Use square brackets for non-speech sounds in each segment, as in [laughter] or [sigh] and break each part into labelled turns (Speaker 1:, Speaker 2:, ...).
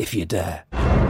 Speaker 1: if you dare.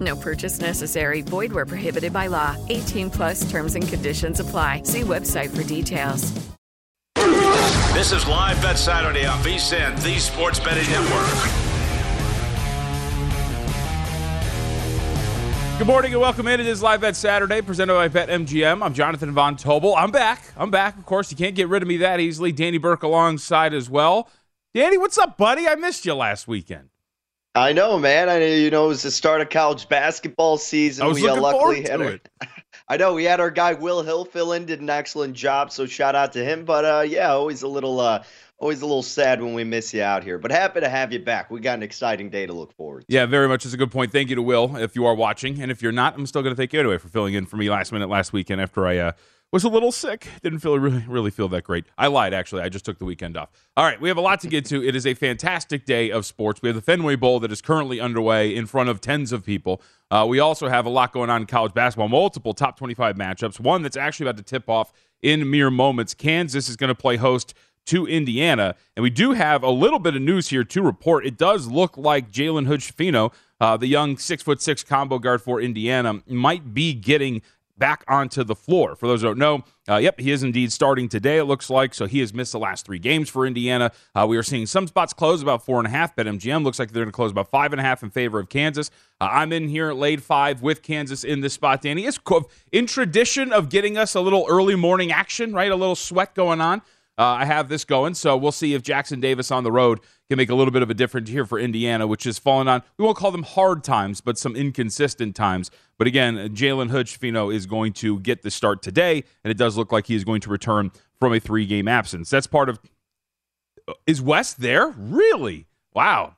Speaker 2: No purchase necessary. Void where prohibited by law. 18 plus terms and conditions apply. See website for details.
Speaker 3: This is Live Bet Saturday on VSIN, the Sports Betting Network.
Speaker 4: Good morning and welcome in. It is Live Bet Saturday, presented by BetMGM. I'm Jonathan Von Tobel. I'm back. I'm back. Of course, you can't get rid of me that easily. Danny Burke alongside as well. Danny, what's up, buddy? I missed you last weekend.
Speaker 5: I know, man. I you know it was the start of college basketball season.
Speaker 4: I was
Speaker 5: we uh,
Speaker 4: looking
Speaker 5: luckily
Speaker 4: forward to
Speaker 5: our,
Speaker 4: it. [laughs]
Speaker 5: I know we had our guy Will Hill fill in, did an excellent job. So shout out to him. But uh, yeah, always a little uh, always a little sad when we miss you out here. But happy to have you back. We got an exciting day to look forward. to.
Speaker 4: Yeah, very much. It's a good point. Thank you to Will if you are watching. And if you're not, I'm still going to thank you anyway for filling in for me last minute last weekend after I uh, was a little sick. Didn't feel really, really feel that great. I lied, actually. I just took the weekend off. All right, we have a lot to get to. It is a fantastic day of sports. We have the Fenway Bowl that is currently underway in front of tens of people. Uh, we also have a lot going on in college basketball, multiple top 25 matchups. One that's actually about to tip off in mere moments. Kansas is going to play host to Indiana. And we do have a little bit of news here to report. It does look like Jalen Hood-Schifino, uh, the young six foot six combo guard for Indiana, might be getting back onto the floor. For those who don't know, uh, yep, he is indeed starting today, it looks like. So he has missed the last three games for Indiana. Uh, we are seeing some spots close about four and a half. BetMGM looks like they're going to close about five and a half in favor of Kansas. Uh, I'm in here laid five with Kansas in this spot, Danny. It's in tradition of getting us a little early morning action, right? A little sweat going on. Uh, I have this going, so we'll see if Jackson Davis on the road can make a little bit of a difference here for Indiana, which has fallen on, we won't call them hard times, but some inconsistent times. But again, Jalen Hood-Schifino is going to get the start today, and it does look like he is going to return from a three game absence. That's part of. Is Wes there? Really? Wow.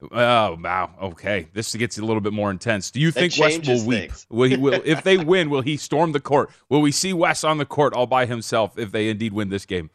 Speaker 4: Oh wow. Okay, this gets a little bit more intense. Do you
Speaker 5: That
Speaker 4: think Wes will weep? Will he? Will if they [laughs] win? Will he storm the court? Will we see Wes on the court all by himself if they indeed win this game?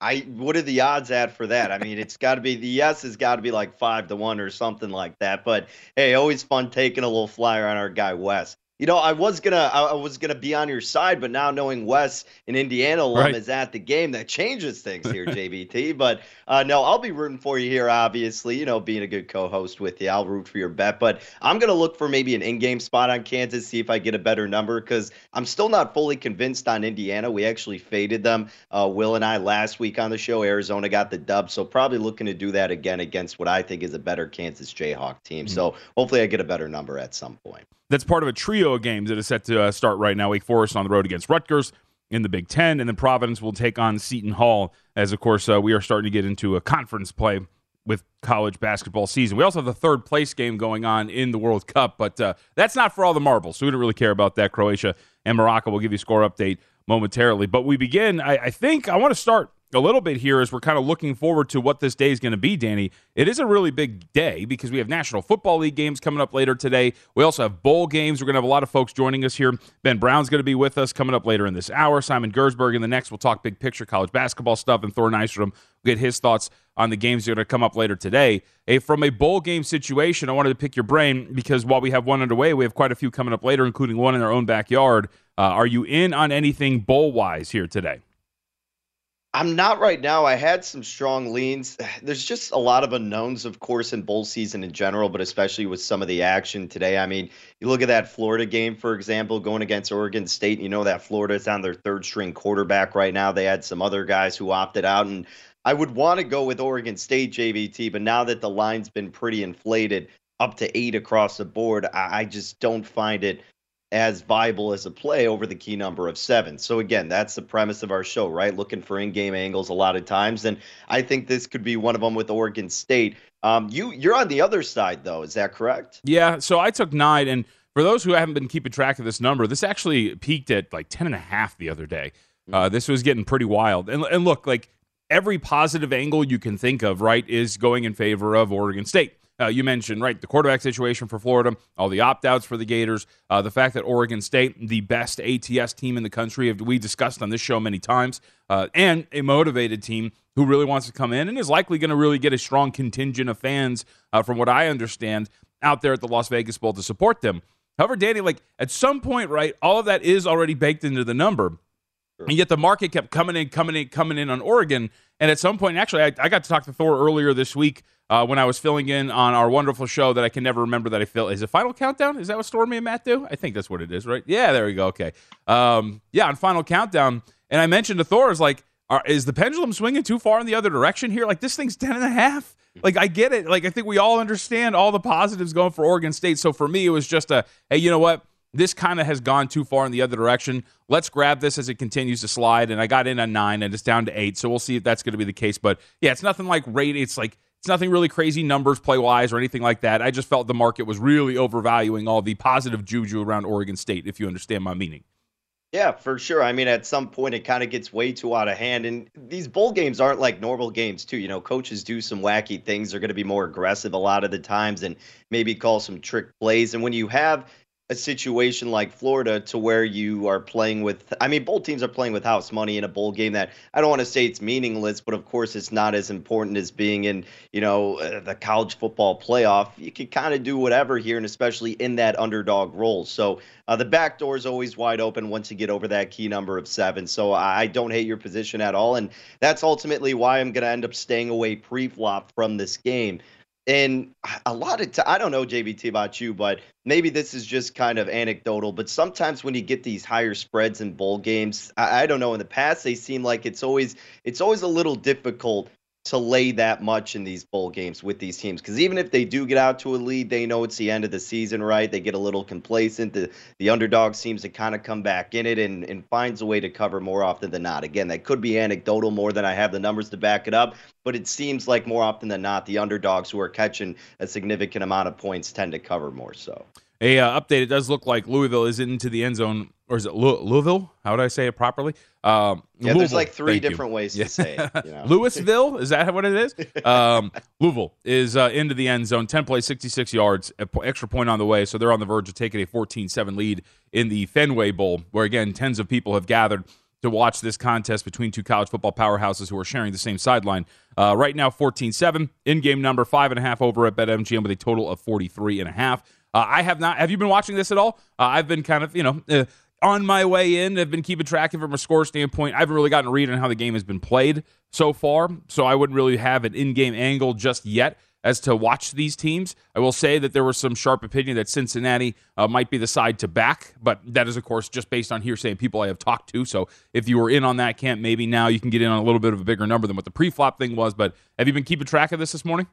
Speaker 5: I what are the odds at for that? I mean, it's got to be the yes has got to be like five to one or something like that. But hey, always fun taking a little flyer on our guy Wes. You know, I was gonna I was gonna be on your side, but now knowing Wes in Indiana alum
Speaker 4: Right.
Speaker 5: is at the game, that changes things here, [laughs] JVT. But uh, no, I'll be rooting for you here. Obviously, you know, being a good co-host with you, I'll root for your bet. But I'm gonna look for maybe an in-game spot on Kansas, see if I get a better number because I'm still not fully convinced on Indiana. We actually faded them, uh, Will and I, last week on the show. Arizona got the dub, so probably looking to do that again against what I think is a better Kansas Jayhawk team. So hopefully, I get a better number at some point.
Speaker 4: That's part of a trio of games that is set to uh, start right now. Wake Forest on the road against Rutgers in the Big Ten, and then Providence will take on Seton Hall. As of course, uh, we are starting to get into a conference play with college basketball season. We also have the third place game going on in the World Cup, but uh, that's not for all the marbles, so we don't really care about that. Croatia and Morocco will give you score update momentarily. But we begin, I, I think I want to start a little bit here as we're kind of looking forward to what this day is going to be, Danny. It is a really big day because we have National Football League games coming up later today. We also have bowl games. We're going to have a lot of folks joining us here. Ben Brown's going to be with us coming up later in this hour. Simon Gersberg in the next. We'll talk big picture college basketball stuff, and Thor Nystrom will get his thoughts on the games that are going to come up later today. Hey, from a bowl game situation, I wanted to pick your brain because while we have one underway, we have quite a few coming up later, including one in our own backyard. Uh, are you in on anything bowl wise here today?
Speaker 5: I'm not right now. I had some strong leans. [sighs] There's just a lot of unknowns, of course, in bowl season in general, but especially with some of the action today. I mean, you look at that Florida game, for example, going against Oregon State. You know that Florida's on their third string quarterback right now. They had some other guys who opted out, and I would want to go with Oregon State JVT, but now that the line's been pretty inflated, up to eight across the board, I, I just don't find it as viable as a play over the key number of seven. So again, that's the premise of our show, right? Looking for in-game angles a lot of times, and I think this could be one of them with Oregon State. Um, you you're on the other side though, is that correct?
Speaker 4: Yeah. So I took nine, and for those who haven't been keeping track of this number, this actually peaked at like ten and a half the other day. Uh, this was getting pretty wild. And, and look, like every positive angle you can think of, right, is going in favor of Oregon State. Uh, you mentioned, right, the quarterback situation for Florida, all the opt outs for the Gators, uh, the fact that Oregon State, the best ATS team in the country, we discussed on this show many times, uh, and a motivated team who really wants to come in and is likely going to really get a strong contingent of fans, uh, from what I understand, out there at the Las Vegas Bowl to support them. However, Danny, like at some point, right, all of that is already baked into the number. And yet the market kept coming in, coming in, coming in on Oregon. And at some point, actually, I, I got to talk to Thor earlier this week uh, when I was filling in on our wonderful show that I can never remember that I filled. Is it Final Countdown? Is that what Stormy and Matt do? I think that's what it is, right? Yeah, there we go. Okay. Um, yeah, on Final Countdown. And I mentioned to Thor, is like, are, is the pendulum swinging too far in the other direction here? Like, this thing's 10 and a half. Like, I get it. Like, I think we all understand all the positives going for Oregon State. So for me, it was just a, hey, you know what? This kind of has gone too far in the other direction. Let's grab this as it continues to slide. And I got in on nine and it's down to eight. So we'll see if that's going to be the case. But yeah, it's nothing like rate. It's like, it's nothing really crazy numbers play wise or anything like that. I just felt the market was really overvaluing all the positive juju around Oregon State, if you understand my meaning.
Speaker 5: Yeah, for sure. I mean, at some point, it kind of gets way too out of hand. And these bowl games aren't like normal games, too. You know, coaches do some wacky things. They're going to be more aggressive a lot of the times and maybe call some trick plays. And when you have a situation like Florida to where you are playing with I mean both teams are playing with house money in a bowl game that I don't want to say it's meaningless but of course it's not as important as being in you know uh, the college football playoff. You can kind of do whatever here and especially in that underdog role. So uh, the back door is always wide open once you get over that key number of 7 so I don't hate your position at all and that's ultimately why I'm going to end up staying away pre-flop from this game and a lot of I don't know JVT about you, but maybe this is just kind of anecdotal. But sometimes when you get these higher spreads in bowl games, I, I don't know. In the past, they seem like it's always it's always a little difficult to lay that much in these bowl games with these teams because even if they do get out to a lead, they know it's the end of the season, right? They get a little complacent. The the underdog seems to kind of come back in it and, and finds a way to cover more often than not. Again, that could be anecdotal more than I have the numbers to back it up, but it seems like more often than not, the underdogs who are catching a significant amount of points tend to cover more so.
Speaker 4: A uh, update. It does look like Louisville is into the end zone, or is it Louisville? How would I say it properly?
Speaker 5: Um, yeah, Louisville, there's like three different you. ways to say it. You [laughs] know?
Speaker 4: Louisville is that what it is? [laughs] Um, Louisville is uh, into the end zone. Ten plays, 66 yards, extra point on the way. So they're on the verge of taking a 14-7 lead in the Fenway Bowl, where again tens of people have gathered to watch this contest between two college football powerhouses who are sharing the same sideline. Uh, right now, 14-7 in game number five and a half over at BetMGM with a total of 43 and a half. Uh, I have not. Have you been watching this at all? Uh, I've been kind of, you know, uh, on my way in. I've been keeping track of it from a score standpoint. I haven't really gotten a read on how the game has been played so far, so I wouldn't really have an in-game angle just yet as to watch these teams. I will say that there was some sharp opinion that Cincinnati uh, might be the side to back, but that is, of course, just based on hearsay and people I have talked to. So if you were in on that camp, maybe now you can get in on a little bit of a bigger number than what the pre-flop thing was. But have you been keeping track of this this morning?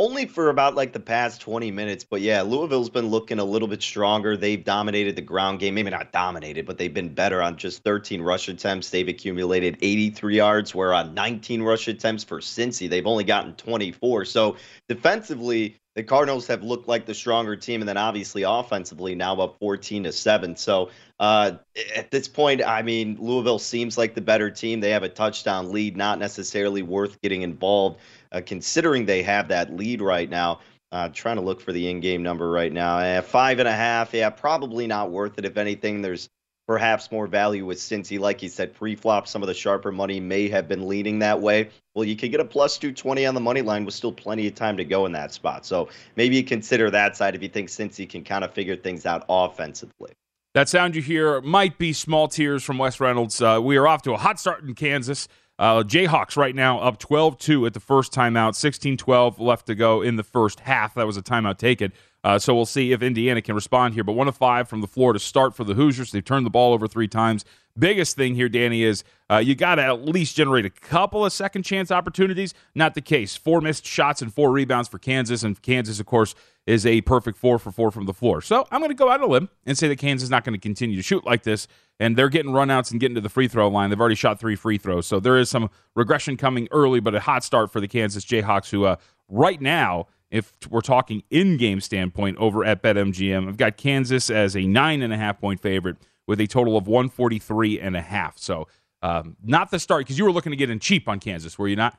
Speaker 5: Only for about like the past 20 minutes. But yeah, Louisville's been looking a little bit stronger. They've dominated the ground game. Maybe not dominated, but they've been better on just 13 rush attempts. They've accumulated 83 yards, where on 19 rush attempts for Cincy, they've only gotten 24. So defensively, the Cardinals have looked like the stronger team, and then obviously offensively now up 14 to seven. So uh, at this point, I mean, Louisville seems like the better team. They have a touchdown lead, not necessarily worth getting involved, uh, considering they have that lead right now. Uh, trying to look for the in-game number right now. Uh, five and a half. Yeah, probably not worth it. If anything, there's perhaps more value with Cincy. Like you said, pre-flop, some of the sharper money may have been leaning that way. Well, you could get a plus 220 on the money line with still plenty of time to go in that spot. So maybe you consider that side if you think Cincy can kind of figure things out offensively.
Speaker 4: That sound you hear might be small tears from Wes Reynolds. Uh, we are off to a hot start in Kansas. Uh, Jayhawks right now up 12 2 at the first timeout, 16 12 left to go in the first half. That was a timeout taken. Uh, so we'll see if Indiana can respond here. But one of five from the floor to start for the Hoosiers. They've turned the ball over three times. Biggest thing here, Danny, is uh, you got to at least generate a couple of second chance opportunities. Not the case. Four missed shots and four rebounds for Kansas. And Kansas, of course, is a perfect four for four from the floor. So I'm going to go out on a limb and say that Kansas is not going to continue to shoot like this. And they're getting runouts and getting to the free throw line. They've already shot three free throws. So there is some regression coming early, but a hot start for the Kansas Jayhawks, who uh, right now, if we're talking in game standpoint over at BetMGM, I've got Kansas as a nine and a half point favorite with a total of 143 and a half. So um, not the start because you were looking to get in cheap on Kansas, were you not?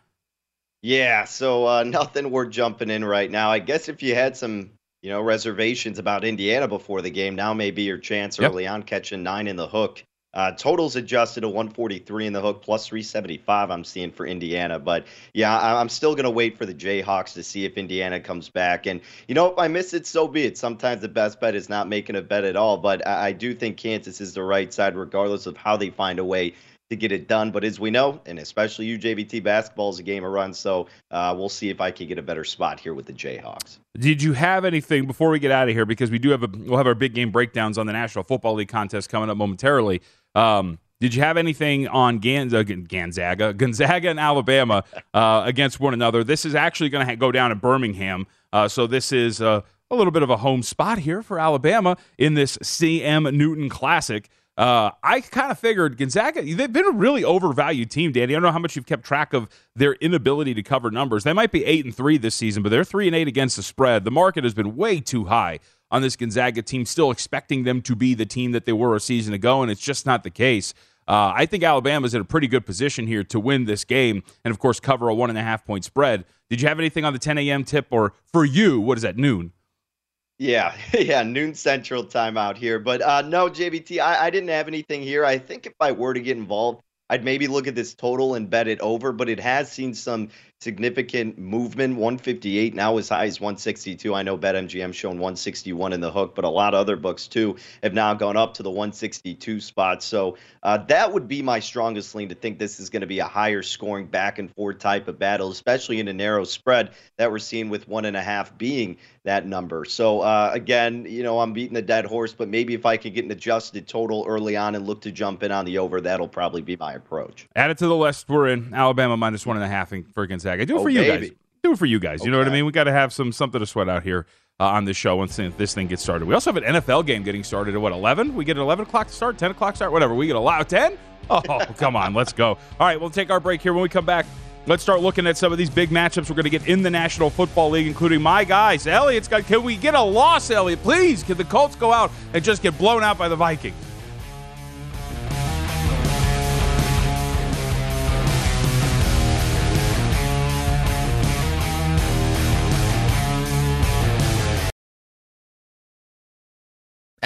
Speaker 5: Yeah, so uh, [laughs] nothing we're jumping in right now. I guess if you had some, you know, reservations about Indiana before the game, now may be your chance
Speaker 4: Yep.
Speaker 5: early on catching nine in the hook. Uh, totals adjusted to 143 in the hook, plus 375 I'm seeing for Indiana. But yeah, I'm still going to wait for the Jayhawks to see if Indiana comes back. And, you know, if I miss it, so be it. Sometimes the best bet is not making a bet at all. But I, I do think Kansas is the right side, regardless of how they find a way to get it done. But as we know, and especially UJVT basketball is a game of runs. So uh, we'll see if I can get a better spot here with the Jayhawks.
Speaker 4: Did you have anything before we get out of here? Because we do have a we'll have our big game breakdowns on the National Football League contest coming up momentarily. Um, did you have anything on uh, Gonzaga, [laughs] Gonzaga and Alabama uh, against one another? This is actually going to ha- go down in Birmingham, uh, so this is uh, a little bit of a home spot here for Alabama in this CM Newton Classic. Uh, I kind of figured Gonzaga, they've been a really overvalued team, Danny. I don't know how much you've kept track of their inability to cover numbers. They might be eight and three this season, but they're three and eight against the spread. The market has been way too high on this Gonzaga team, still expecting them to be the team that they were a season ago, and it's just not the case. Uh, I think Alabama's in a pretty good position here to win this game and, of course, cover a one and a half point spread. Did you have anything on the 10 a.m. tip, or for you, what is that, noon?
Speaker 5: Yeah, [laughs] yeah, noon central time out here. But uh, no, JVT, I, I didn't have anything here. I think if I were to get involved, I'd maybe look at this total and bet it over, but it has seen some significant movement. 158 now as high as 162 i know betmgm showing 161 in the hook but a lot of other books too have now gone up to the 162 spot. So uh, that would be my strongest lean to think this is going to be a higher scoring back and forth type of battle especially in a narrow spread that we're seeing with one and a half being that number. So uh, again you know i'm beating the dead horse but maybe if i could get an adjusted total early on and look to jump in on the over that'll probably be my approach.
Speaker 4: Add it to the list. We're in. Alabama minus one and a half for Gonzaga. Do it
Speaker 5: Oh,
Speaker 4: for you guys. Do it for you guys. You know what I mean? We got to have some something to sweat out here uh, on this show once this thing gets started. We also have an NFL game getting started at what eleven? We get an eleven o'clock to start, ten o'clock start, whatever. We get a lot ten. Oh, [laughs] come on, let's go. All right, we'll take our break here. When we come back, let's start looking at some of these big matchups we're going to get in the National Football League, including my guys. Elliot's got. Can we get a loss, Elliot? Please, can the Colts go out and just get blown out by the Vikings?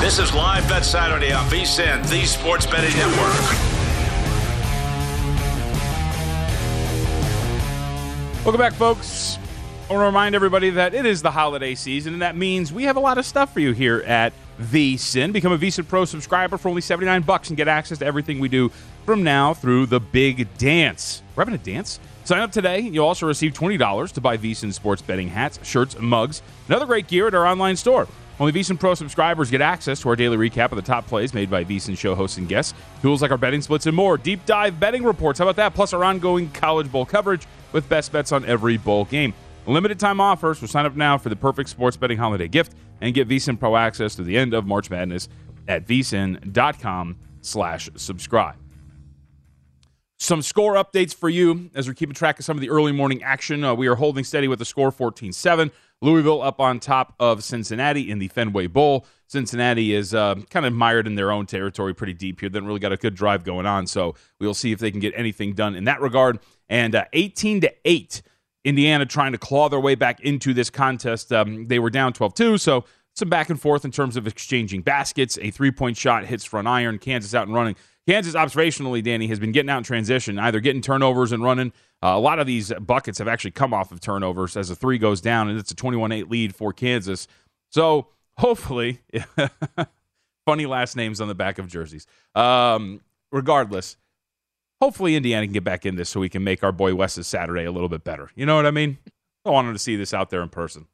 Speaker 3: This is Live Bet Saturday on VSIN, the Sports Betting Network.
Speaker 4: Welcome back, folks. I want to remind everybody that it is the holiday season, and that means we have a lot of stuff for you here at VSIN. Become a VSIN Pro subscriber for only 79 bucks and get access to everything we do from now through the big dance. We're having a dance? Sign up today. You'll also receive $20 to buy VSIN sports betting hats, shirts, mugs, and other great gear at our online store. Only VSIN Pro subscribers get access to our daily recap of the top plays made by VSIN show hosts and guests, tools like our betting splits and more, deep dive betting reports. How about that? Plus our ongoing college bowl coverage with best bets on every bowl game. Limited time offers, so sign up now for the perfect sports betting holiday gift and get VSIN Pro access to the end of March Madness at vsin.com slash subscribe. Some score updates for you as we're keeping track of some of the early morning action. Uh, we are holding steady with the score 14 7. Louisville up on top of Cincinnati in the Fenway Bowl. Cincinnati is uh, kind of mired in their own territory pretty deep here. They really got a good drive going on, so we'll see if they can get anything done in that regard. And uh, 18 to 8, Indiana trying to claw their way back into this contest. Um, they were down 12 2, so some back and forth in terms of exchanging baskets. A three point shot hits front iron. Kansas out and running. Kansas, observationally, Danny, has been getting out in transition, either getting turnovers and running. Uh, a lot of these buckets have actually come off of turnovers as the three goes down, and it's a 21 8 lead for Kansas. So hopefully, [laughs] funny last names on the back of jerseys. Um, regardless, hopefully Indiana can get back in this so we can make our boy Wes's Saturday a little bit better. You know what I mean? I wanted to see this out there in person.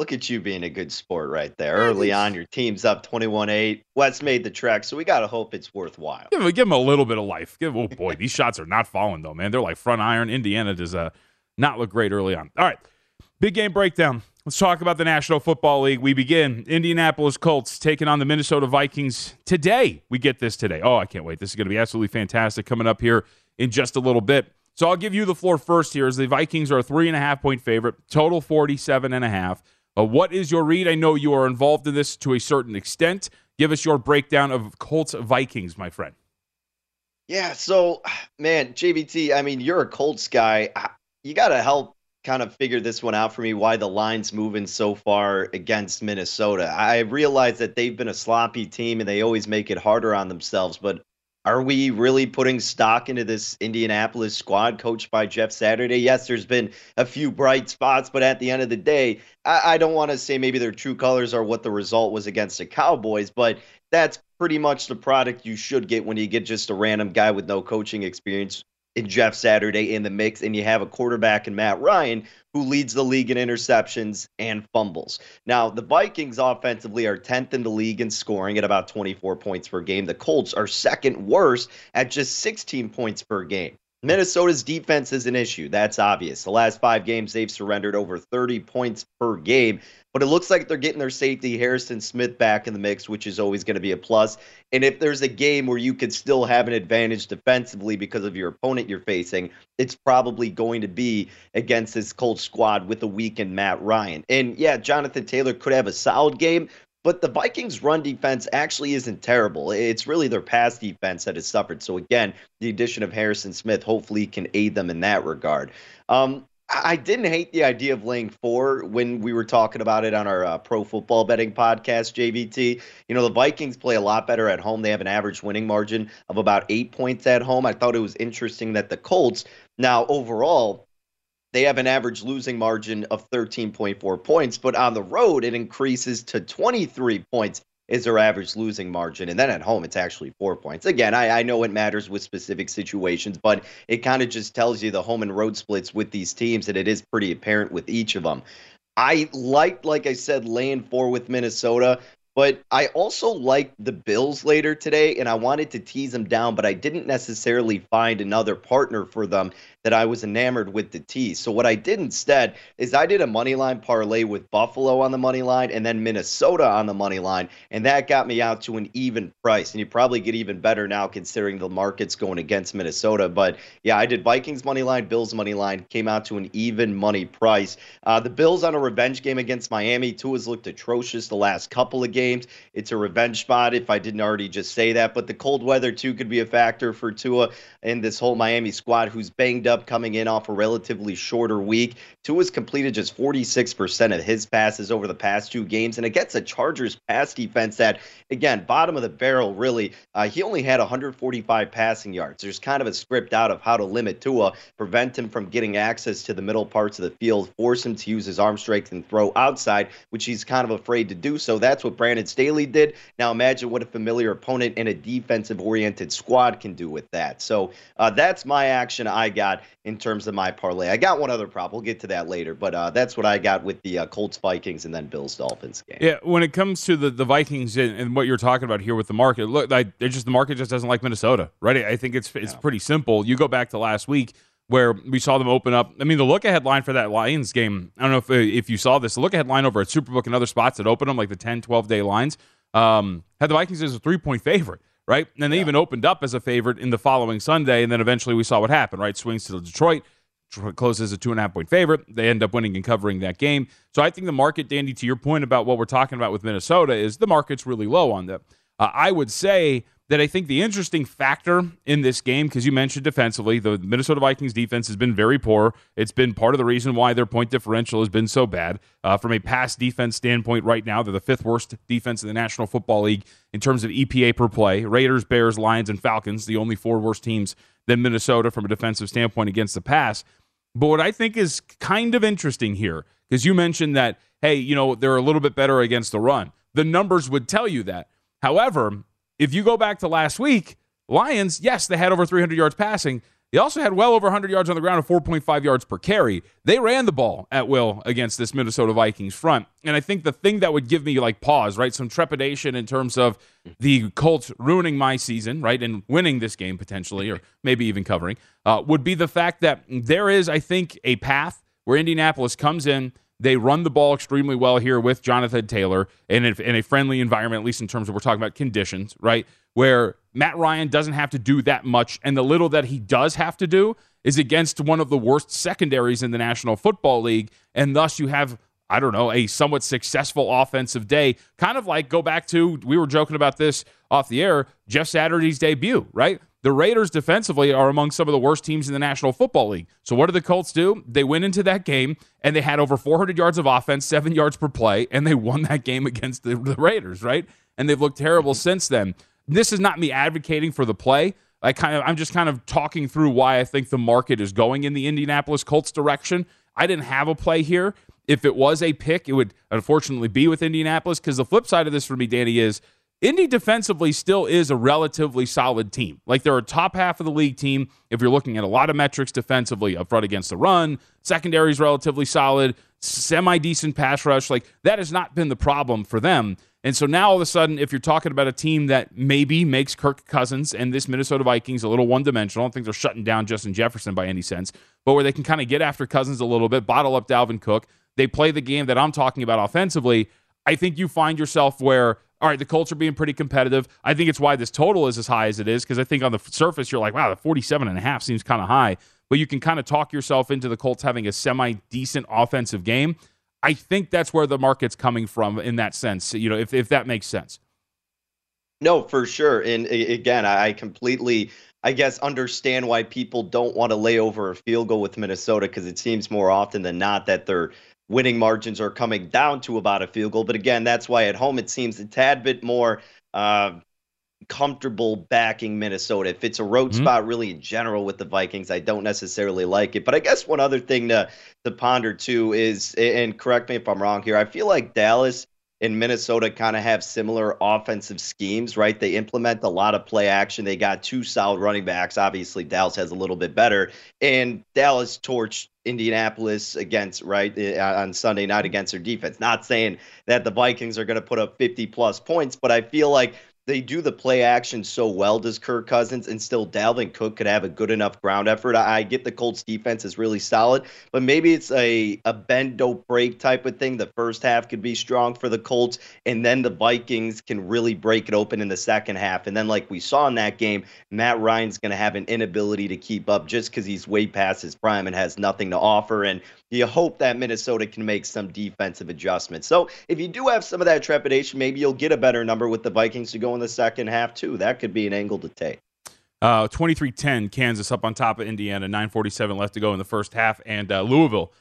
Speaker 5: Look at you being a good sport right there. Early on, your team's up 21 8. Wes made the trek, so we got to hope it's worthwhile.
Speaker 4: Give him, give him a little bit of life. Give, oh, boy, these shots are not falling, though, man. They're like front iron. Indiana does uh, not look great early on. All right, big game breakdown. Let's talk about the National Football League. We begin. Indianapolis Colts taking on the Minnesota Vikings today. We get this today. Oh, I can't wait. This is going to be absolutely fantastic coming up here in just a little bit. So I'll give you the floor first here as the Vikings are a three and a half point favorite, total 47 and a half. Uh, what is your read? I know you are involved in this to a certain extent. Give us your breakdown of Colts Vikings, my friend.
Speaker 5: Yeah, so man, JVT, I mean, you're a Colts guy. You got to help kind of figure this one out for me why the line's moving so far against Minnesota. I realize that they've been a sloppy team and they always make it harder on themselves, but are we really putting stock into this Indianapolis squad coached by Jeff Saturday? Yes, there's been a few bright spots, but at the end of the day, I, I don't want to say maybe their true colors are what the result was against the Cowboys, but that's pretty much the product you should get when you get just a random guy with no coaching experience in Jeff Saturday in the mix, and you have a quarterback in Matt Ryan who leads the league in interceptions and fumbles. Now, the Vikings offensively are 10th in the league in scoring at about 24 points per game. The Colts are second worst at just 16 points per game. Minnesota's defense is an issue. That's obvious. The last five games, they've surrendered over 30 points per game. But it looks like they're getting their safety, Harrison Smith, back in the mix, which is always going to be a plus. And if there's a game where you could still have an advantage defensively because of your opponent you're facing, it's probably going to be against this Colts squad with a weakened Matt Ryan. And yeah, Jonathan Taylor could have a solid game, But the Vikings' run defense actually isn't terrible. It's really their pass defense that has suffered. So again, the addition of Harrison Smith hopefully can aid them in that regard. Um, I didn't hate the idea of laying four when we were talking about it on our uh, pro football betting podcast, JVT. You know, the Vikings play a lot better at home. They have an average winning margin of about eight points at home. I thought it was interesting that the Colts, now overall, they have an average losing margin of 13.4 points, but on the road, it increases to 23 points is their average losing margin. And then at home, it's actually four points. Again, I, I know it matters with specific situations, but it kind of just tells you the home and road splits with these teams, and it is pretty apparent with each of them. I liked, like I said, laying four with Minnesota. But I also liked the Bills later today, and I wanted to tease them down, but I didn't necessarily find another partner for them that I was enamored with the tease. So what I did instead is I did a money line parlay with Buffalo on the money line and then Minnesota on the money line, and that got me out to an even price. And you probably get even better now considering the market's going against Minnesota. But yeah, I did Vikings money line, Bills money line, came out to an even money price. Uh, the Bills on a revenge game against Miami. Tua's looked atrocious the last couple of games. It's a revenge spot if I didn't already just say that. But the cold weather too could be a factor for Tua and this whole Miami squad who's banged up coming in off a relatively shorter week. Tua's completed just 46% of his passes over the past two games, and it gets a Chargers pass defense that, again, bottom of the barrel, really. Uh, he only had 145 passing yards. There's kind of a script out of how to limit Tua, prevent him from getting access to the middle parts of the field, force him to use his arm strength and throw outside, which he's kind of afraid to do. So that's what Brandon Staley did. Now imagine what a familiar opponent and a defensive oriented squad can do with that. So uh, that's my action I got in terms of my parlay. I got one other prop. We'll get to that later, but uh, that's what I got with the uh, Colts Vikings and then Bills Dolphins game.
Speaker 4: Yeah, when it comes to the, the Vikings and, and what you're talking about here with the market, look, I, just the market just doesn't like Minnesota, right? I think it's it's yeah. pretty simple. You go back to last week where we saw them open up. I mean, the look ahead line for that Lions game, I don't know if if you saw this, the look ahead line over at Superbook and other spots that open them, like the 10, 12 day lines, um, had the Vikings as a three point favorite right? And they yeah. even opened up as a favorite in the following Sunday, and then eventually we saw what happened, right? Swings to Detroit, closes a two and a half point favorite. They end up winning and covering that game. So I think the market, Danny, to your point about what we're talking about with Minnesota, is the market's really low on them. Uh, I would say that I think the interesting factor in this game, because you mentioned defensively, the Minnesota Vikings defense has been very poor. It's been part of the reason why their point differential has been so bad. Uh, from a pass defense standpoint, right now, they're the fifth worst defense in the National Football League in terms of EPA per play. Raiders, Bears, Lions, and Falcons, the only four worst teams than Minnesota from a defensive standpoint against the pass. But what I think is kind of interesting here, because you mentioned that, hey, you know, they're a little bit better against the run. The numbers would tell you that. However, if you go back to last week, Lions, yes, they had over 300 yards passing. They also had well over 100 yards on the ground and 4.5 yards per carry. They ran the ball at will against this Minnesota Vikings front. And I think the thing that would give me like pause, right, some trepidation in terms of the Colts ruining my season, right, and winning this game potentially, or maybe even covering, uh, would be the fact that there is, I think, a path where Indianapolis comes in, they run the ball extremely well here with Jonathan Taylor in a, in a friendly environment, at least in terms of we're talking about conditions, right? Where Matt Ryan doesn't have to do that much, and the little that he does have to do is against one of the worst secondaries in the National Football League, and thus you have I don't know, a somewhat successful offensive day. Kind of like go back to, we were joking about this off the air, Jeff Saturday's debut, right? The Raiders defensively are among some of the worst teams in the National Football League. So what did the Colts do? They went into that game and they had over 400 yards of offense, seven yards per play, and they won that game against the, the Raiders, right? And they've looked terrible since then. This is not me advocating for the play. I kind of I'm just kind of talking through why I think the market is going in the Indianapolis Colts direction. I didn't have a play here. If it was a pick, it would unfortunately be with Indianapolis because the flip side of this for me, Danny, is Indy defensively still is a relatively solid team. Like they're a top half of the league team. If you're looking at a lot of metrics defensively, up front against the run, secondary is relatively solid, semi decent pass rush. Like that has not been the problem for them. And so now all of a sudden, if you're talking about a team that maybe makes Kirk Cousins and this Minnesota Vikings a little one dimensional, I don't think they're shutting down Justin Jefferson by any sense, but where they can kind of get after Cousins a little bit, bottle up Dalvin Cook, they play the game that I'm talking about offensively. I think you find yourself where all right, the Colts are being pretty competitive. I think it's why this total is as high as it is because I think on the surface you're like, wow, the 47 and a half seems kind of high, but you can kind of talk yourself into the Colts having a semi decent offensive game. I think that's where the market's coming from in that sense. You know, if if that makes sense.
Speaker 5: No, for sure. And again, I completely, I guess, understand why people don't want to lay over a field goal with Minnesota because it seems more often than not that their winning margins are coming down to about a field goal. But again, that's why at home it seems a tad bit more uh, comfortable backing Minnesota. If it's a road mm-hmm. spot, really in general with the Vikings, I don't necessarily like it. But I guess one other thing to to ponder too is, and correct me if I'm wrong here, I feel like Dallas in Minnesota kind of have similar offensive schemes, right? They implement a lot of play action. They got two solid running backs. Obviously, Dallas has a little bit better. And Dallas torched Indianapolis against, right, eh, on Sunday night against their defense. Not saying that the Vikings are going to put up 50 plus points, but I feel like they do the play action so well, does Kirk Cousins, and still Dalvin Cook could have a good enough ground effort. I, get the Colts defense is really solid, but maybe it's a, a bend don't break type of thing. The first half could be strong for the Colts, and then the Vikings can really break it open in the second half. And then, like we saw in that game, Matt Ryan's going to have an inability to keep up just because he's way past his prime and has nothing to offer. And you hope that Minnesota can make some defensive adjustments. So if you do have some of that trepidation, maybe you'll get a better number with the Vikings to go in the second half too. That could be an angle to take.
Speaker 4: Uh, 23-10, Kansas up on top of Indiana. 9:47 left to go in the first half, and uh, Louisville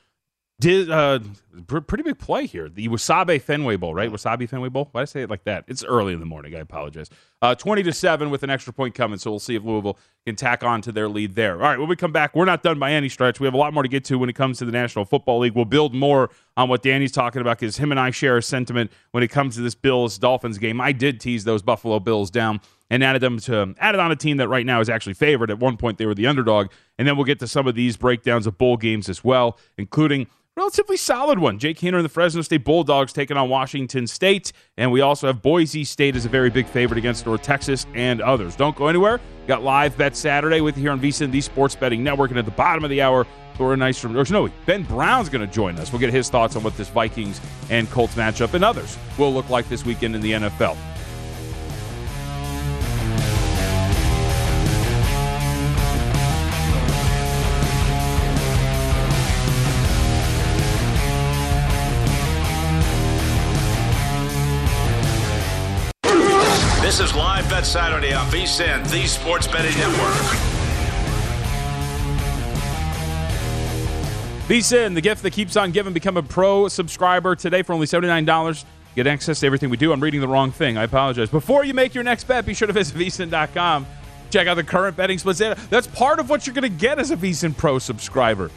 Speaker 4: did uh, pr- pretty big play here. The Wasabi Fenway Bowl, right? Wasabi Fenway Bowl. Why did I say it like that? It's early in the morning. I apologize. Uh, Twenty to seven with an extra point coming, so we'll see if Louisville can tack on to their lead there. All right, when we come back, we're not done by any stretch. We have a lot more to get to when it comes to the National Football League. We'll build more on what Danny's talking about because him and I share a sentiment when it comes to this Bills Dolphins game. I did tease those Buffalo Bills down and added them to added on a team that right now is actually favored. At one point, they were the underdog, and then we'll get to some of these breakdowns of bowl games as well, including relatively solid one. Jake Haener and the Fresno State Bulldogs taking on Washington State. And we also have Boise State as a very big favorite against North Texas and others. Don't go anywhere. Got live bet Saturday with you here on VSIN, the Sports Betting Network. And at the bottom of the hour, Laura Nice from, or no, Ben Brown's going to join us. We'll get his thoughts on what this Vikings and Colts matchup and others will look like this weekend in the NFL.
Speaker 3: Saturday on VSIN, the Sports Betting Network.
Speaker 4: VSIN, the gift that keeps on giving. Become a pro subscriber today for only $79. Get access to everything we do. I'm reading the wrong thing. I apologize. Before you make your next bet, be sure to visit [laughs] VSIN.com. Check out the current betting splits. That's part of what you're going to get as a VSIN Pro subscriber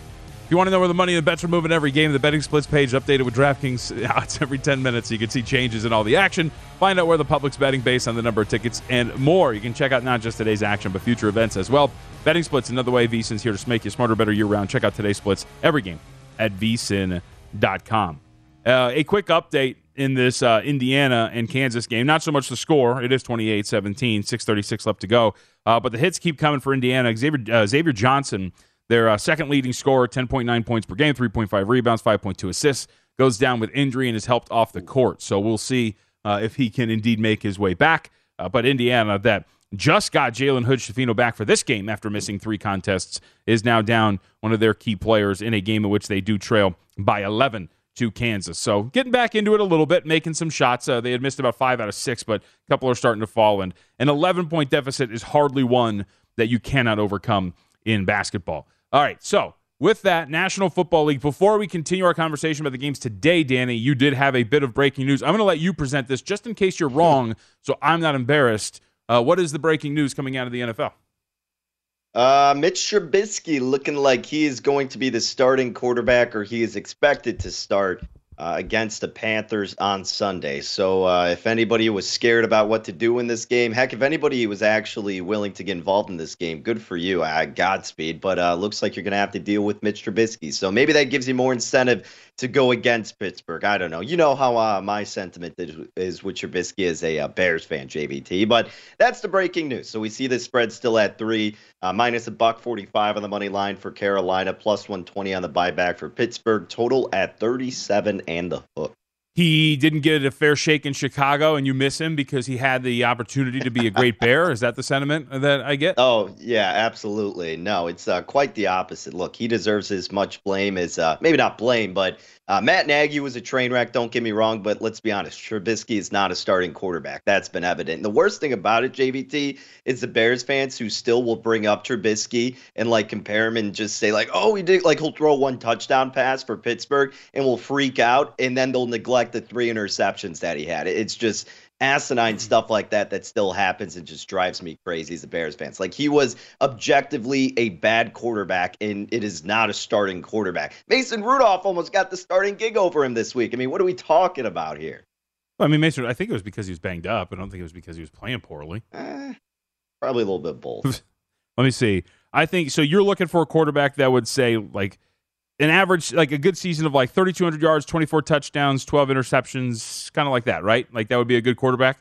Speaker 4: you want to know where the money and the bets are moving every game, the betting splits page updated with DraftKings [laughs] odds every 10 minutes so you can see changes in all the action. Find out where the public's betting based on the number of tickets and more. You can check out not just today's action, but future events as well. Betting splits, another way VSIN's here to make you smarter, better year round. Check out today's splits every game at vsin.com. Uh, a quick update in this uh, Indiana and Kansas game. Not so much the score. It is 28 17, 636 left to go. Uh, but the hits keep coming for Indiana. Xavier, uh, Xavier Johnson their uh, second leading scorer, 10.9 points per game, 3.5 rebounds, 5.2 assists, goes down with injury and is helped off the court. So we'll see uh, if he can indeed make his way back. Uh, but Indiana, that just got Jalen Hood Schifino back for this game after missing three contests, is now down one of their key players in a game in which they do trail by 11 to Kansas. So getting back into it a little bit, making some shots. Uh, they had missed about five out of six, but a couple are starting to fall. And an 11 point deficit is hardly one that you cannot overcome in basketball. All right, so with that, National Football League, before we continue our conversation about the games today, Danny, you did have a bit of breaking news. I'm going to let you present this just in case you're wrong, so I'm not embarrassed. Uh, what is the breaking news coming out of the NFL?
Speaker 5: Uh, Mitch Trubisky looking like he is going to be the starting quarterback, or he is expected to start uh, against the Panthers on Sunday. So uh, if anybody was scared about what to do in this game, heck, if anybody was actually willing to get involved in this game, good for you. Uh, Godspeed. But uh, looks like you're going to have to deal with Mitch Trubisky. So maybe that gives you more incentive to go against Pittsburgh. I don't know. You know how uh, my sentiment is, is with Trubisky as a uh, Bears fan, JVT. But that's the breaking news. So we see the spread still at three, uh, minus a buck forty-five on the money line for Carolina, plus one twenty on the buyback for Pittsburgh. Total at thirty-seven and the hook.
Speaker 4: He didn't get a fair shake in Chicago and you miss him because he had the opportunity to be a great [laughs] bear. Is that the sentiment that I get?
Speaker 5: Oh, yeah, absolutely. No, it's uh, quite the opposite. Look, he deserves as much blame as uh, maybe not blame, but uh, Matt Nagy was a train wreck. Don't get me wrong, but let's be honest. Trubisky is not a starting quarterback. That's been evident. And the worst thing about it, JVT, is the Bears fans who still will bring up Trubisky and like compare him and just say like, "Oh, he did." Like he'll throw one touchdown pass for Pittsburgh and will freak out, and then they'll neglect the three interceptions that he had. It's just asinine stuff like that that still happens and just drives me crazy as a Bears fans. Like he was objectively a bad quarterback, and it is not a starting quarterback. Mason Rudolph almost got the starting gig over him this week. I mean, what are we talking about here?
Speaker 4: I mean, Mason. I think it was because he was banged up. I don't think it was because he was playing poorly.
Speaker 5: Eh, probably a little bit both. [laughs]
Speaker 4: Let me see. I think so. You're looking for a quarterback that would say like an average, like a good season of like 3,200 yards, 24 touchdowns, 12 interceptions, kind of like that, right? Like that would be a good quarterback.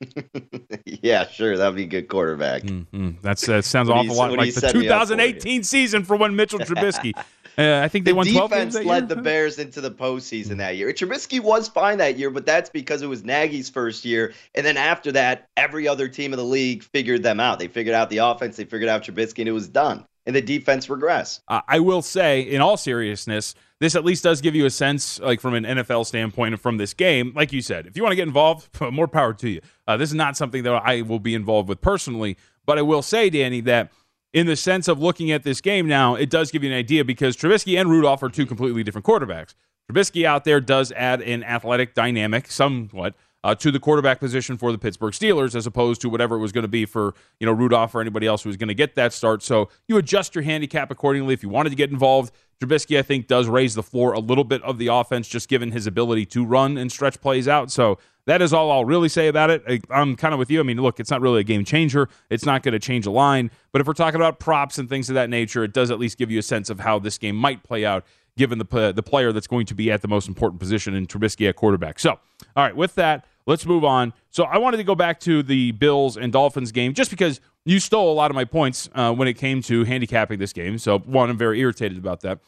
Speaker 4: [laughs]
Speaker 5: yeah, sure, that'd be a good quarterback.
Speaker 4: Mm-hmm. That's that sounds awful lot like the 2018 season for one Mitchell Trubisky. [laughs] Uh, I think they
Speaker 5: the
Speaker 4: won 12
Speaker 5: defense
Speaker 4: games
Speaker 5: led the Bears into the postseason that year. Trubisky was fine that year, but that's because it was Nagy's first year. And then after that, every other team in the league figured them out. They figured out the offense, they figured out Trubisky, and it was done. And the defense regressed.
Speaker 4: Uh, I will say, in all seriousness, this at least does give you a sense, like from an NFL standpoint, from this game. Like you said, if you want to get involved, [laughs] more power to you. Uh, this is not something that I will be involved with personally, but I will say, Danny, that in the sense of looking at this game now, it does give you an idea because Trubisky and Rudolph are two completely different quarterbacks. Trubisky out there does add an athletic dynamic somewhat uh, to the quarterback position for the Pittsburgh Steelers as opposed to whatever it was going to be for you know Rudolph or anybody else who was going to get that start. So you adjust your handicap accordingly if you wanted to get involved. Trubisky, I think, does raise the floor a little bit of the offense just given his ability to run and stretch plays out. So that is all I'll really say about it. I, I'm kind of with you. I mean, look, it's not really a game changer. It's not going to change a line. But if we're talking about props and things of that nature, it does at least give you a sense of how this game might play out given the the player that's going to be at the most important position in Trubisky at quarterback. So, all right, with that, let's move on. So, I wanted to go back to the Bills and Dolphins game just because you stole a lot of my points uh, when it came to handicapping this game. So, one, I'm very irritated about that.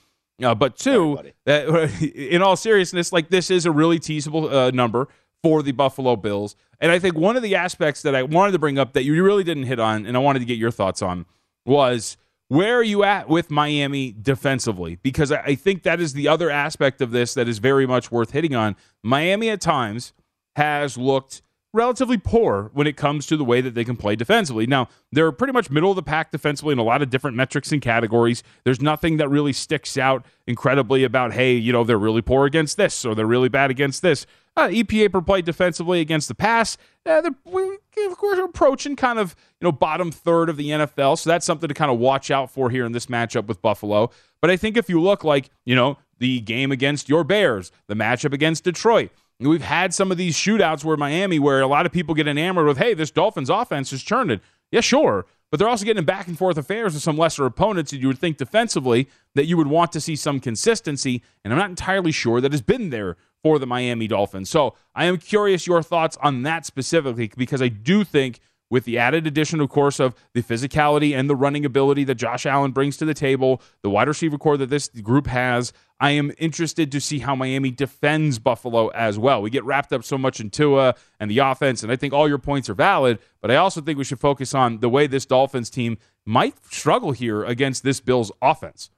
Speaker 4: Uh, but two, uh, [laughs] in all seriousness, like this is a really teasable uh, number for the Buffalo Bills. And I think one of the aspects that I wanted to bring up that you really didn't hit on, and I wanted to get your thoughts on, was where are you at with Miami defensively? Because I think that is the other aspect of this that is very much worth hitting on. Miami at times has looked relatively poor when it comes to the way that they can play defensively. Now, they're pretty much middle of the pack defensively in a lot of different metrics and categories. There's nothing that really sticks out incredibly about, hey, you know, they're really poor against this or they're really bad against this. Uh, EPA per play defensively against the pass, uh, of course, approaching kind of you know bottom third of the NFL, so that's something to kind of watch out for here in this matchup with Buffalo. But I think if you look like you know the game against your Bears, the matchup against Detroit, We've had some of these shootouts where Miami, where a lot of people get enamored with, hey, this Dolphins offense is churning. Yeah, sure. But they're also getting back and forth affairs with some lesser opponents that you would think defensively that you would want to see some consistency. And I'm not entirely sure that has been there for the Miami Dolphins. So I am curious your thoughts on that specifically because I do think with the added addition, of course, of the physicality and the running ability that Josh Allen brings to the table, the wide receiver core that this group has. I am interested to see how Miami defends Buffalo as well. We get wrapped up so much in Tua and the offense, and I think all your points are valid, but I also think we should focus on the way this Dolphins team might struggle here against this Bills offense.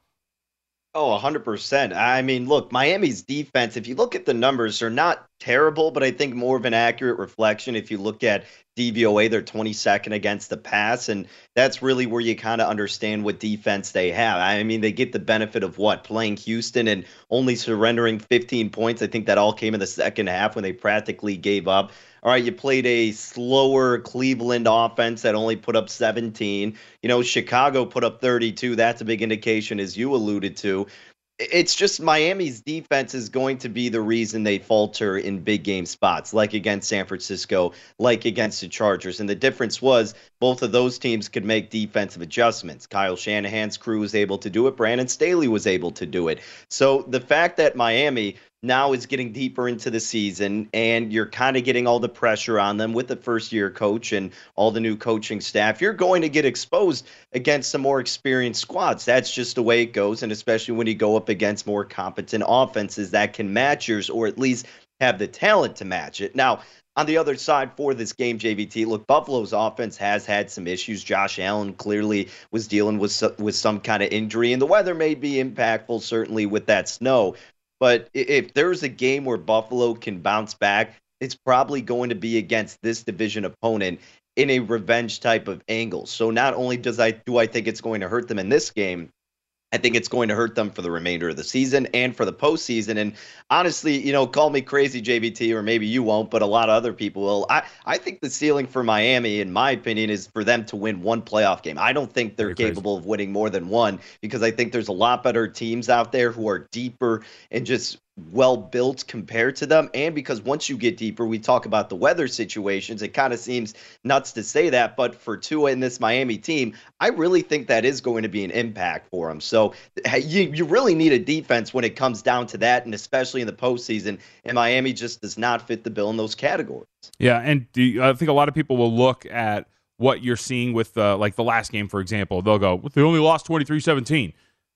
Speaker 5: Oh, 100%. I mean, look, Miami's defense, if you look at the numbers, are not terrible, but I think more of an accurate reflection if you look at DVOA, they're 22nd against the pass. And that's really where you kind of understand what defense they have. I mean, they get the benefit of what? Playing Houston and only surrendering 15 points. I think that all came in the second half when they practically gave up. All right, you played a slower Cleveland offense that only put up 17. You know, Chicago put up 32. That's a big indication, as you alluded to. It's just Miami's defense is going to be the reason they falter in big game spots, like against San Francisco, like against the Chargers. And the difference was both of those teams could make defensive adjustments. Kyle Shanahan's crew was able to do it. Brandon Staley was able to do it. So the fact that Miami now is getting deeper into the season and you're kind of getting all the pressure on them with the first year coach and all the new coaching staff, you're going to get exposed against some more experienced squads. That's just the way it goes. And especially when you go up against more competent offenses that can match yours or at least have the talent to match it. Now, on the other side for this game, JVT, look, Buffalo's offense has had some issues. Josh Allen clearly was dealing with with some kind of injury, and the weather may be impactful, certainly with that snow. But if there's a game where Buffalo can bounce back, it's probably going to be against this division opponent in a revenge type of angle. So not only does I do I think it's going to hurt them in this game, I think it's going to hurt them for the remainder of the season and for the postseason. And honestly, you know, call me crazy, JVT, or maybe you won't, but a lot of other people will. I, I think the ceiling for Miami, in my opinion, is for them to win one playoff game. I don't think they're Very capable crazy. of winning more than one because I think there's a lot better teams out there who are deeper and just well built compared to them. And because once you get deeper, we talk about the weather situations. It kind of seems nuts to say that, but for Tua and this Miami team, I really think that is going to be an impact for them. So you, you really need a defense when it comes down to that, and especially in the postseason. And Miami just does not fit the bill in those categories.
Speaker 4: Yeah, and you, I think a lot of people will look at what you're seeing with uh, like the last game, for example. They'll go, they only lost 23 17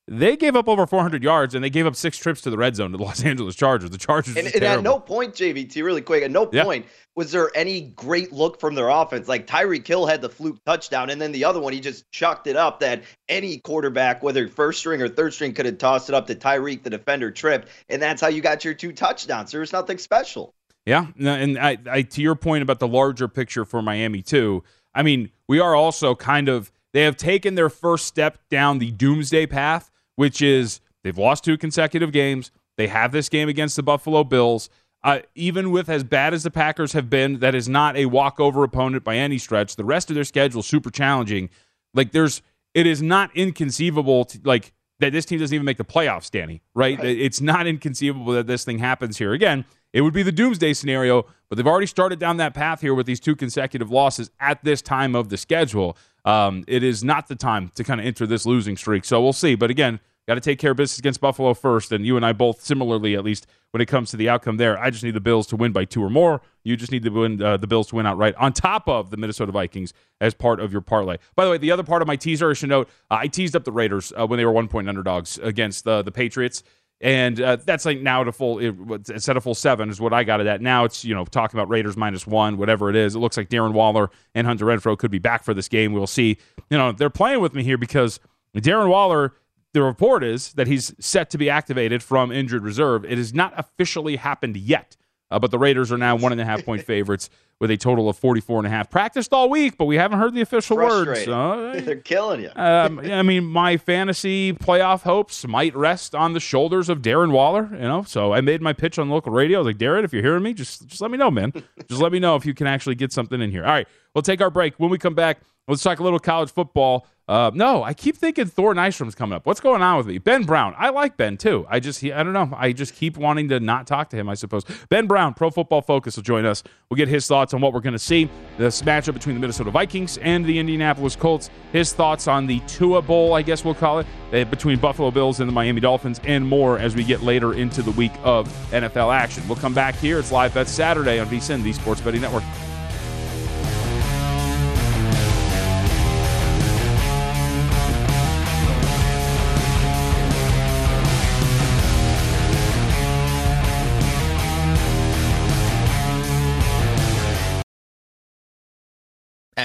Speaker 4: they gave up over 400 yards and they gave up six trips to the red zone to the Los [laughs] Angeles Chargers. The Chargers
Speaker 5: and, and at no point, JVT, really quick, at no point was there any great look from their offense. Like Tyreek Hill had the fluke touchdown, and then the other one he just chucked it up that any quarterback, whether first string or third string, could have tossed it up to Tyreek, the defender tripped, and that's how you got your two touchdowns. There was nothing special.
Speaker 4: Yeah, and I, I to your point about the larger picture for Miami too. I mean, we are also kind of they have taken their first step down the doomsday path which is they've lost two consecutive games. They have this game against the Buffalo Bills. Uh, even with as bad as the Packers have been, that is not a walkover opponent by any stretch. The rest of their schedule is super challenging. Like there's, it is not inconceivable to like that this team doesn't even make the playoffs, Danny. Right? right? It's not inconceivable that this thing happens here again. It would be the doomsday scenario, but they've already started down that path here with these two consecutive losses at this time of the schedule um, it is not the time to kind of enter this losing streak. So we'll see. But again, got to take care of business against Buffalo first. And you and I both, similarly, at least when it comes to the outcome there, I just need the Bills to win by two or more. You just need to win uh, the Bills to win outright on top of the Minnesota Vikings as part of your parlay. By the way, the other part of my teaser, I should note, uh, I teased up the Raiders uh, when they were one point underdogs against the the Patriots and uh, that's like now to full instead of full seven is what I got it at. Now it's you know talking about Raiders minus one, whatever it is. It looks like Darren Waller and Hunter Renfrow could be back for this game. We'll see. You know they're playing with me here because Darren Waller. The report is that he's set to be activated from injured reserve. It has not officially happened yet, uh, but the Raiders are now one and a half point [laughs] favorites with a total of 44 and a half. Practiced all week, but we haven't heard the official words.
Speaker 5: Uh, [laughs] They're killing you.
Speaker 4: um, I mean, my fantasy playoff hopes might rest on the shoulders of Darren Waller, you know. So I made my pitch on local radio. I was like, Darren, if you're hearing me, just just let me know, man. just let me know if you can actually get something in here. All right, we'll take our break. When we come back, let's talk a little college football. Uh, no, I keep thinking Thor Nystrom's coming up. What's going on with me? Ben Brown. I like Ben too. I just, he, I don't know. I just keep wanting to not talk to him, I suppose. Ben Brown, Pro Football Focus, will join us. We'll get his thoughts on what we're going to see this matchup between the Minnesota Vikings and the Indianapolis Colts. His thoughts on the Tua Bowl, I guess we'll call it, uh, between Buffalo Bills and the Miami Dolphins, and more as we get later into the week of NFL action. We'll come back here. It's Live Bet Saturday on VSIN, the Sports Betting Network.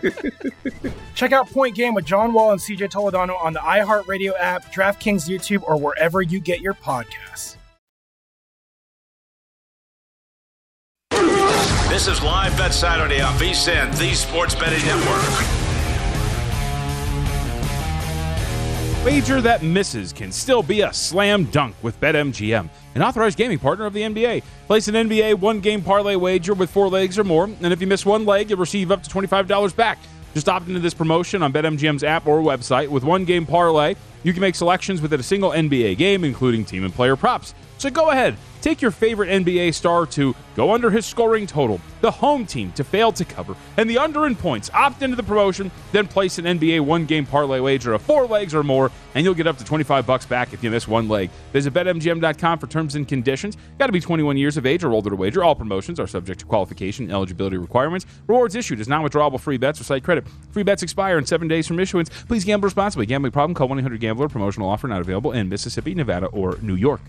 Speaker 6: [laughs]
Speaker 7: Check out Point Game with John Wall and CJ Toledano on the iHeartRadio app, DraftKings YouTube, or wherever you get your podcasts.
Speaker 3: This is Live Bet Saturday on VSIN, the Sports Betting Network.
Speaker 4: Wager that misses can still be a slam dunk with BetMGM, an authorized gaming partner of the NBA. Place an NBA one game parlay wager with four legs or more, and if you miss one leg, you'll receive up to $25 back. Just opt into this promotion on BetMGM's app or website. With one game parlay, you can make selections within a single NBA game, including team and player props. So go ahead, take your favorite NBA star to go under his scoring total, the home team to fail to cover, and the under in points. Opt into the promotion, then place an NBA one game parlay wager of four legs or more, and you'll get up to 25 bucks back if you miss one leg. Visit betmgm.com for terms and conditions. Got to be 21 years of age or older to wager. All promotions are subject to qualification and eligibility requirements. Rewards issued as non withdrawable free bets or site credit. Free bets expire in seven days from issuance. Please gamble responsibly. Gambling problem? Call 1 800 Gambler. Promotional offer not available in Mississippi, Nevada, or New York.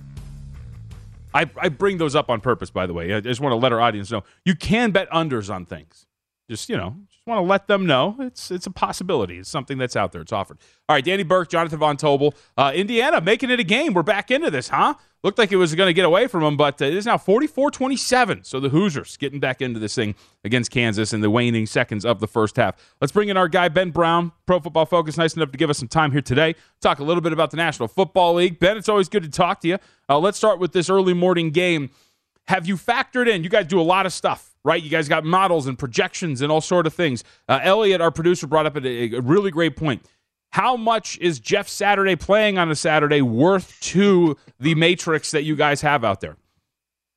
Speaker 4: I, I bring those up on purpose, by the way. I just want to let our audience know you can bet unders on things. Just you know, just want to let them know it's it's a possibility. It's something that's out there. It's offered. All right, Danny Burke, Jonathan Von Tobel, uh, Indiana making it a game. We're back into this, huh? Looked like it was going to get away from them, but uh, it is now 44-27. So the Hoosiers getting back into this thing against Kansas in the waning seconds of the first half. Let's bring in our guy Ben Brown, Pro Football Focus, nice enough to give us some time here today. Talk a little bit about the National Football League. Ben, it's always good to talk to you. Uh, let's start with this early morning game. Have you factored in? You guys do a lot of stuff, right? You guys got models and projections and all sort of things. Uh, Elliot, our producer, brought up a, a really great point. How much is Jeff Saturday playing on a Saturday worth to the matrix that you guys have out there?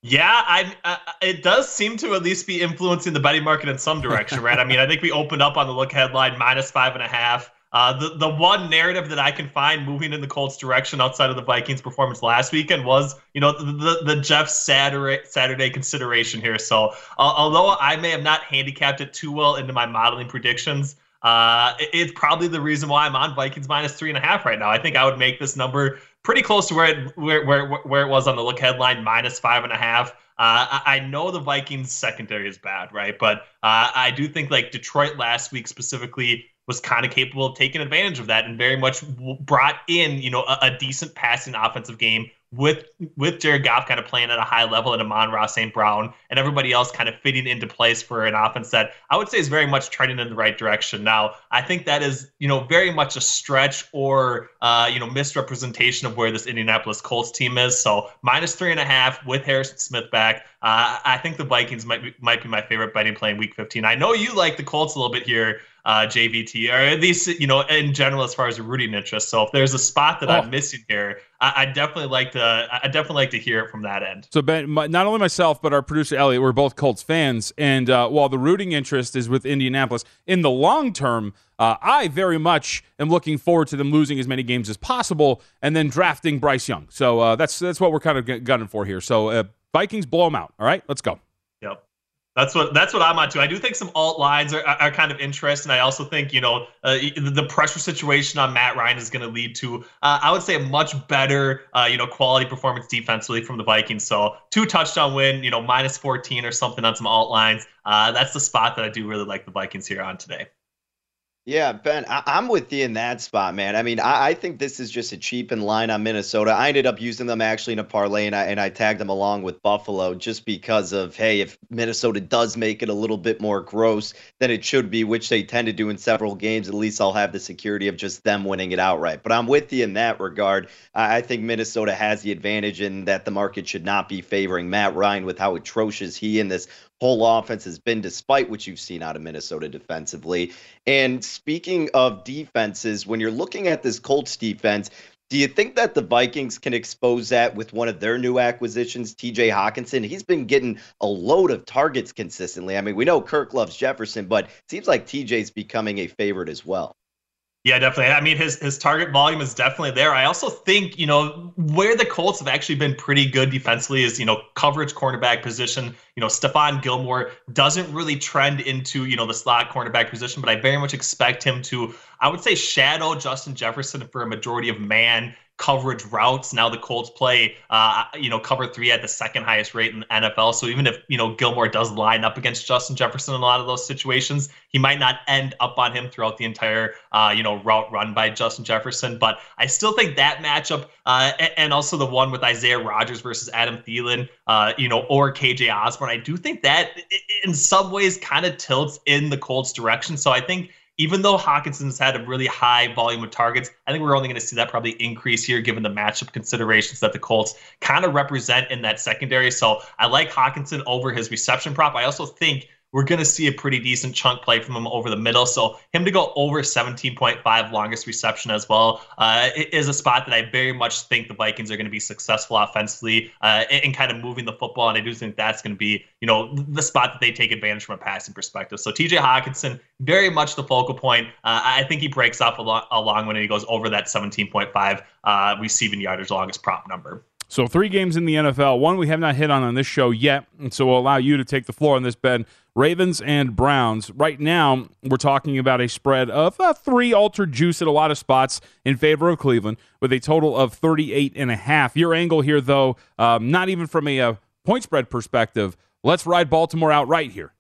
Speaker 8: Yeah, I, uh, it does seem to at least be influencing the betting market in some direction, right? I mean, I think we opened up on the lookahead line minus five and a half. Uh, the the one narrative that I can find moving in the Colts' direction outside of the Vikings' performance last weekend was, you know, the the, the Jeff Saturday Saturday consideration here. So, uh, although I may have not handicapped it too well into my modeling predictions, uh, it- it's probably the reason why I'm on Vikings minus three and a half right now. I think I would make this number pretty close to where it where where, where it was on the lookahead line minus five and a half. Uh, I, know the Vikings secondary is bad, right? But uh, I do think like Detroit last week specifically was kind of capable of taking advantage of that and very much brought in you know a, a decent passing offensive game with with Jared Goff kind of playing at a high level and Amon-Ra St. Brown and everybody else kind of fitting into place for an offense that I would say is very much trending in the right direction. Now, I think that is, you know, very much a stretch or uh, you know, misrepresentation of where this Indianapolis Colts team is. So minus three and a half with Harrison Smith back. Uh, I think the Vikings might be, might be my favorite betting play in week 15. I know you like the Colts a little bit here, uh, JVT, or at least, you know, in general, as far as rooting interest. So if there's a spot that
Speaker 4: Oh.
Speaker 8: I'm missing here, I, I definitely like to, I definitely like to hear it from that end.
Speaker 4: So Ben, my, not only myself but our producer Elliot, we're both Colts fans, and uh, while the rooting interest is with Indianapolis, in the long term, uh, I very much am looking forward to them losing as many games as possible and then drafting Bryce Young. So uh, that's that's what we're kind of gunning for here. So uh, Vikings blow them out. All right, let's go.
Speaker 8: That's what that's what I'm on to. I do think some alt lines are, are kind of interesting. I also think you know uh, the pressure situation on Matt Ryan is going to lead to uh, I would say a much better uh, you know quality performance defensively from the Vikings. So two touchdown win, you know minus 14 or something on some alt lines. Uh, that's the spot that I do really like the Vikings here on today.
Speaker 5: Yeah, Ben, I- am with you in that spot, man. I mean, I-, I think this is just a cheap in line on Minnesota. I ended up using them actually in a parlay, and I and I tagged them along with Buffalo just because of hey, if Minnesota does make it a little bit more gross than it should be, which they tend to do in several games, at least I'll have the security of just them winning it outright. But I'm with you in that regard. I, I think Minnesota has the advantage in that the market should not be favoring Matt Ryan with how atrocious he and this whole offense has been, despite what you've seen out of Minnesota defensively. And speaking of defenses, when you're looking at this Colts defense, do you think that the Vikings can expose that with one of their new acquisitions, TJ Hockenson? He's been getting a load of targets consistently. I mean, we know Kirk loves Jefferson, but it seems like TJ's becoming a favorite as well.
Speaker 8: Yeah, definitely. I mean, his his target volume is definitely there. I also think you know where the Colts have actually been pretty good defensively is you know coverage cornerback position. You know, Stephon Gilmore doesn't really trend into you know the slot cornerback position, but I very much expect him to. I would say shadow Justin Jefferson for a majority of man coverage routes. Now the Colts play, uh, you know, cover three at the second highest rate in the NFL. So even if you know Gilmore does line up against Justin Jefferson in a lot of those situations, he might not end up on him throughout the entire, uh, you know, route run by Justin Jefferson. But I still think that matchup, uh, and also the one with Isaiah Rodgers versus Adam Thielen, uh, you know, or KJ Osborn, I do think that in some ways kind of tilts in the Colts' direction. So I think even though Hockenson's had a really high volume of targets, I think we're only going to see that probably increase here given the matchup considerations that the Colts kind of represent in that secondary. So I like Hockenson over his reception prop. I also think we're going to see a pretty decent chunk play from him over the middle. So him to go over 17.5 longest reception as well uh, is a spot that I very much think the Vikings are going to be successful offensively uh, in, in kind of moving the football. And I do think that's going to be, you know, the spot that they take advantage from a passing perspective. So TJ Hockenson, very much the focal point. Uh, I think he breaks off a, lot, a long when he goes over that 17.5 uh, receiving yardage longest prop number.
Speaker 4: So three games in the NFL. One we have not hit on on this show yet, and so we'll allow you to take the floor on this, Ben. Ravens and Browns. Right now, we're talking about a spread of uh, three altered juice at a lot of spots in favor of Cleveland, with a total of 38 and a half. Your angle here, though, um, not even from a, a uh, point spread perspective. Let's ride Baltimore outright here.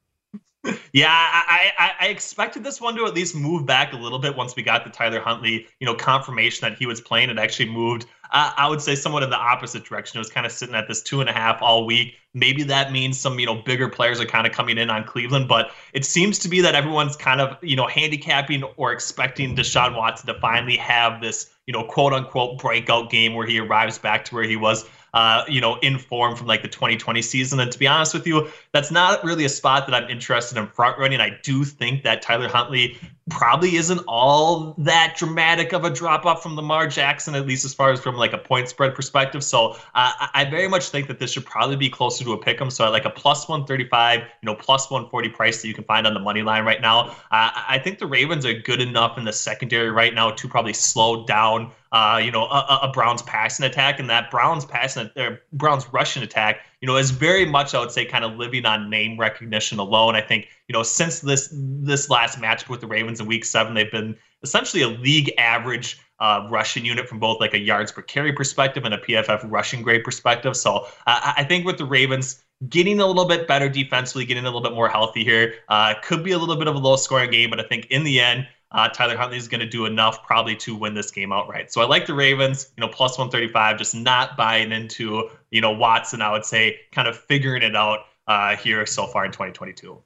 Speaker 8: Yeah, I, I, I, expected this one to at least move back a little bit once we got the Tyler Huntley, you know, confirmation that he was playing. It actually moved, uh, I would say, somewhat in the opposite direction. It was kind of sitting at this two and a half all week. Maybe that means some, you know, bigger players are kind of coming in on Cleveland, but it seems to be that everyone's kind of, you know, handicapping or expecting Deshaun Watson to finally have this, you know, quote unquote breakout game where he arrives back to where he was uh, you know, in form from like the 2020 season. And to be honest with you, that's not really a spot that I'm interested in front running. I do think that Tyler Huntley probably isn't all that dramatic of a drop off from Lamar Jackson, at least as far as from like a point spread perspective. So uh, I very much think that this should probably be closer to a pick 'em. So I like a plus 135, you know, plus 140 price that you can find on the money line right now. Uh, I think the Ravens are good enough in the secondary right now to probably slow down. Uh, you know, a, a, Browns passing attack, and that Browns passing, or Browns rushing attack you know, is very much I would say kind of living on name recognition alone. I think you know since this this last match with the Ravens in Week Seven, they've been essentially a league average uh, rushing unit from both like a yards per carry perspective and a PFF rushing grade perspective. So uh, I think with the Ravens getting a little bit better defensively, getting a little bit more healthy here, uh, could be a little bit of a low scoring game, but I think in the end uh, Tyler Huntley is going to do enough probably to win this game outright. So I like the Ravens, you know, plus 135, just not buying into, you know, Watson, I would say, kind of figuring it out uh, here so far in 2022.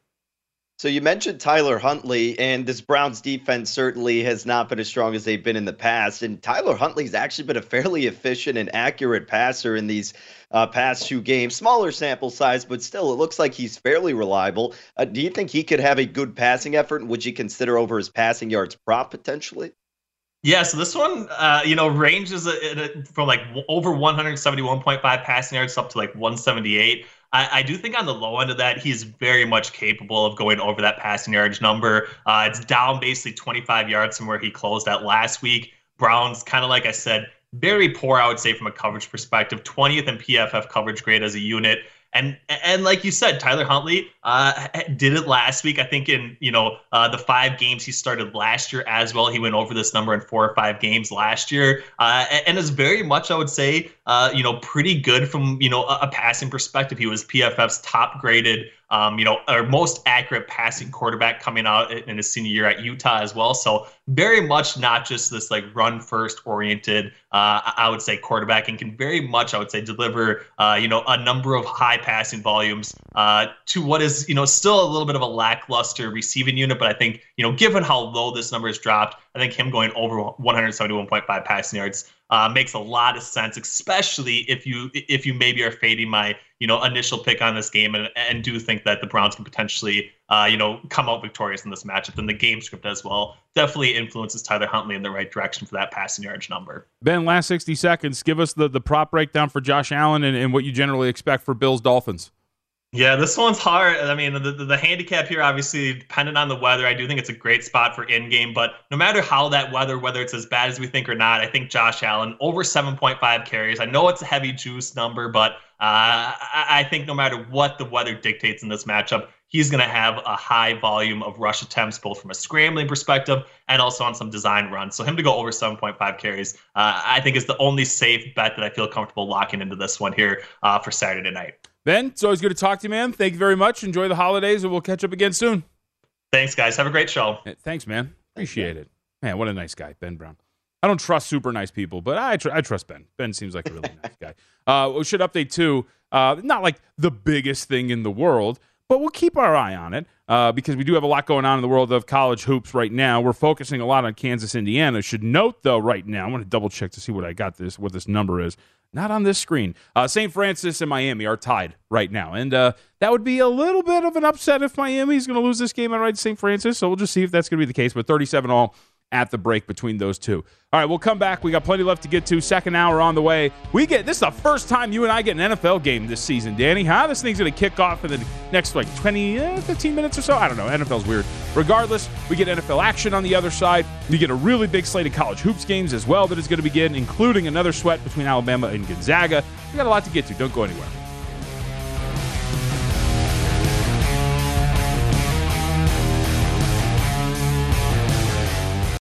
Speaker 5: So you mentioned Tyler Huntley, and this Browns defense certainly has not been as strong as they've been in the past. And Tyler Huntley's actually been a fairly efficient and accurate passer in these uh, past two games. Smaller sample size, but still, it looks like he's fairly reliable. Uh, do you think he could have a good passing effort? Would you consider over his passing yards prop potentially?
Speaker 8: Yeah, so this one, uh, you know, ranges from like over 171.5 passing yards up to like 178. I, I, do think on the low end of that, he's very much capable of going over that passing yardage number. Uh, it's down basically 25 yards from where he closed at last week. Browns, kind of like I said, very poor, I would say, from a coverage perspective. 20th in PFF coverage grade as a unit. And and like you said, Tyler Huntley uh, did it last week. I think in you know uh, the five games he started last year as well. He went over this number in four or five games last year, uh, and is very much I would say uh, you know pretty good from you know a, a passing perspective. He was PFF's top graded um, you know, our most accurate passing quarterback coming out in his senior year at Utah as well. So very much not just this like run first oriented, uh, I would say quarterback and can very much, I would say, deliver, uh, you know, a number of high passing volumes uh, to what is, you know, still a little bit of a lackluster receiving unit. But I think, you know, given how low this number is dropped, I think him going over 171.5 passing yards uh, makes a lot of sense, especially if you if you maybe are fading my you know initial pick on this game and, and do think that the Browns can potentially uh, you know come out victorious in this matchup. Then the game script as well definitely influences Tyler Huntley in the right direction for that passing yards number.
Speaker 4: Ben, last sixty seconds, give us the the prop breakdown for Josh Allen and, and what you generally expect for Bills Dolphins.
Speaker 8: Yeah, this one's hard. I mean, the, the, handicap here, obviously, dependent on the weather. I do think it's a great spot for in game, but no matter how that weather, whether it's as bad as we think or not, I think Josh Allen over 7.5 carries. I know it's a heavy juice number, but uh, I, I think no matter what the weather dictates in this matchup, he's going to have a high volume of rush attempts, both from a scrambling perspective and also on some design runs. So him to go over 7.5 carries, uh, I think is the only safe bet that I feel comfortable locking into this one here uh, for Saturday night.
Speaker 4: Ben, it's always good to talk to you, man. Thank you very much. Enjoy the holidays, and we'll catch up again soon.
Speaker 8: Thanks, guys. Have a great show.
Speaker 4: Thanks, man. Appreciate it. Man, what a nice guy, Ben Brown. I don't trust super nice people, but I, tr- I trust Ben. Ben seems like a really nice guy. [laughs] Uh, we should update too. Uh, not like the biggest thing in the world, but we'll keep our eye on it uh, because we do have a lot going on in the world of college hoops right now. We're focusing a lot on Kansas, Indiana. Should note though, right now, I'm going to double check to see what I got this, what this number is. Not on this screen. Uh, St. Francis and Miami are tied right now. And uh, that would be a little bit of an upset if Miami is going to lose this game outright to St. Francis. So we'll just see if that's going to be the case. But 37 all at the break between those two. All right, we'll come back. We got plenty left to get to. Second hour on the way. We get this is the first time you and I get an NFL game this season, Danny. Huh? This thing's going to kick off in the next like 20, eh, 15 minutes or so. I don't know. NFL's weird. Regardless, we get NFL action on the other side. We get a really big slate of college hoops games as well that is going to begin, including another sweat between Alabama and Gonzaga. We got a lot to get to. Don't go anywhere.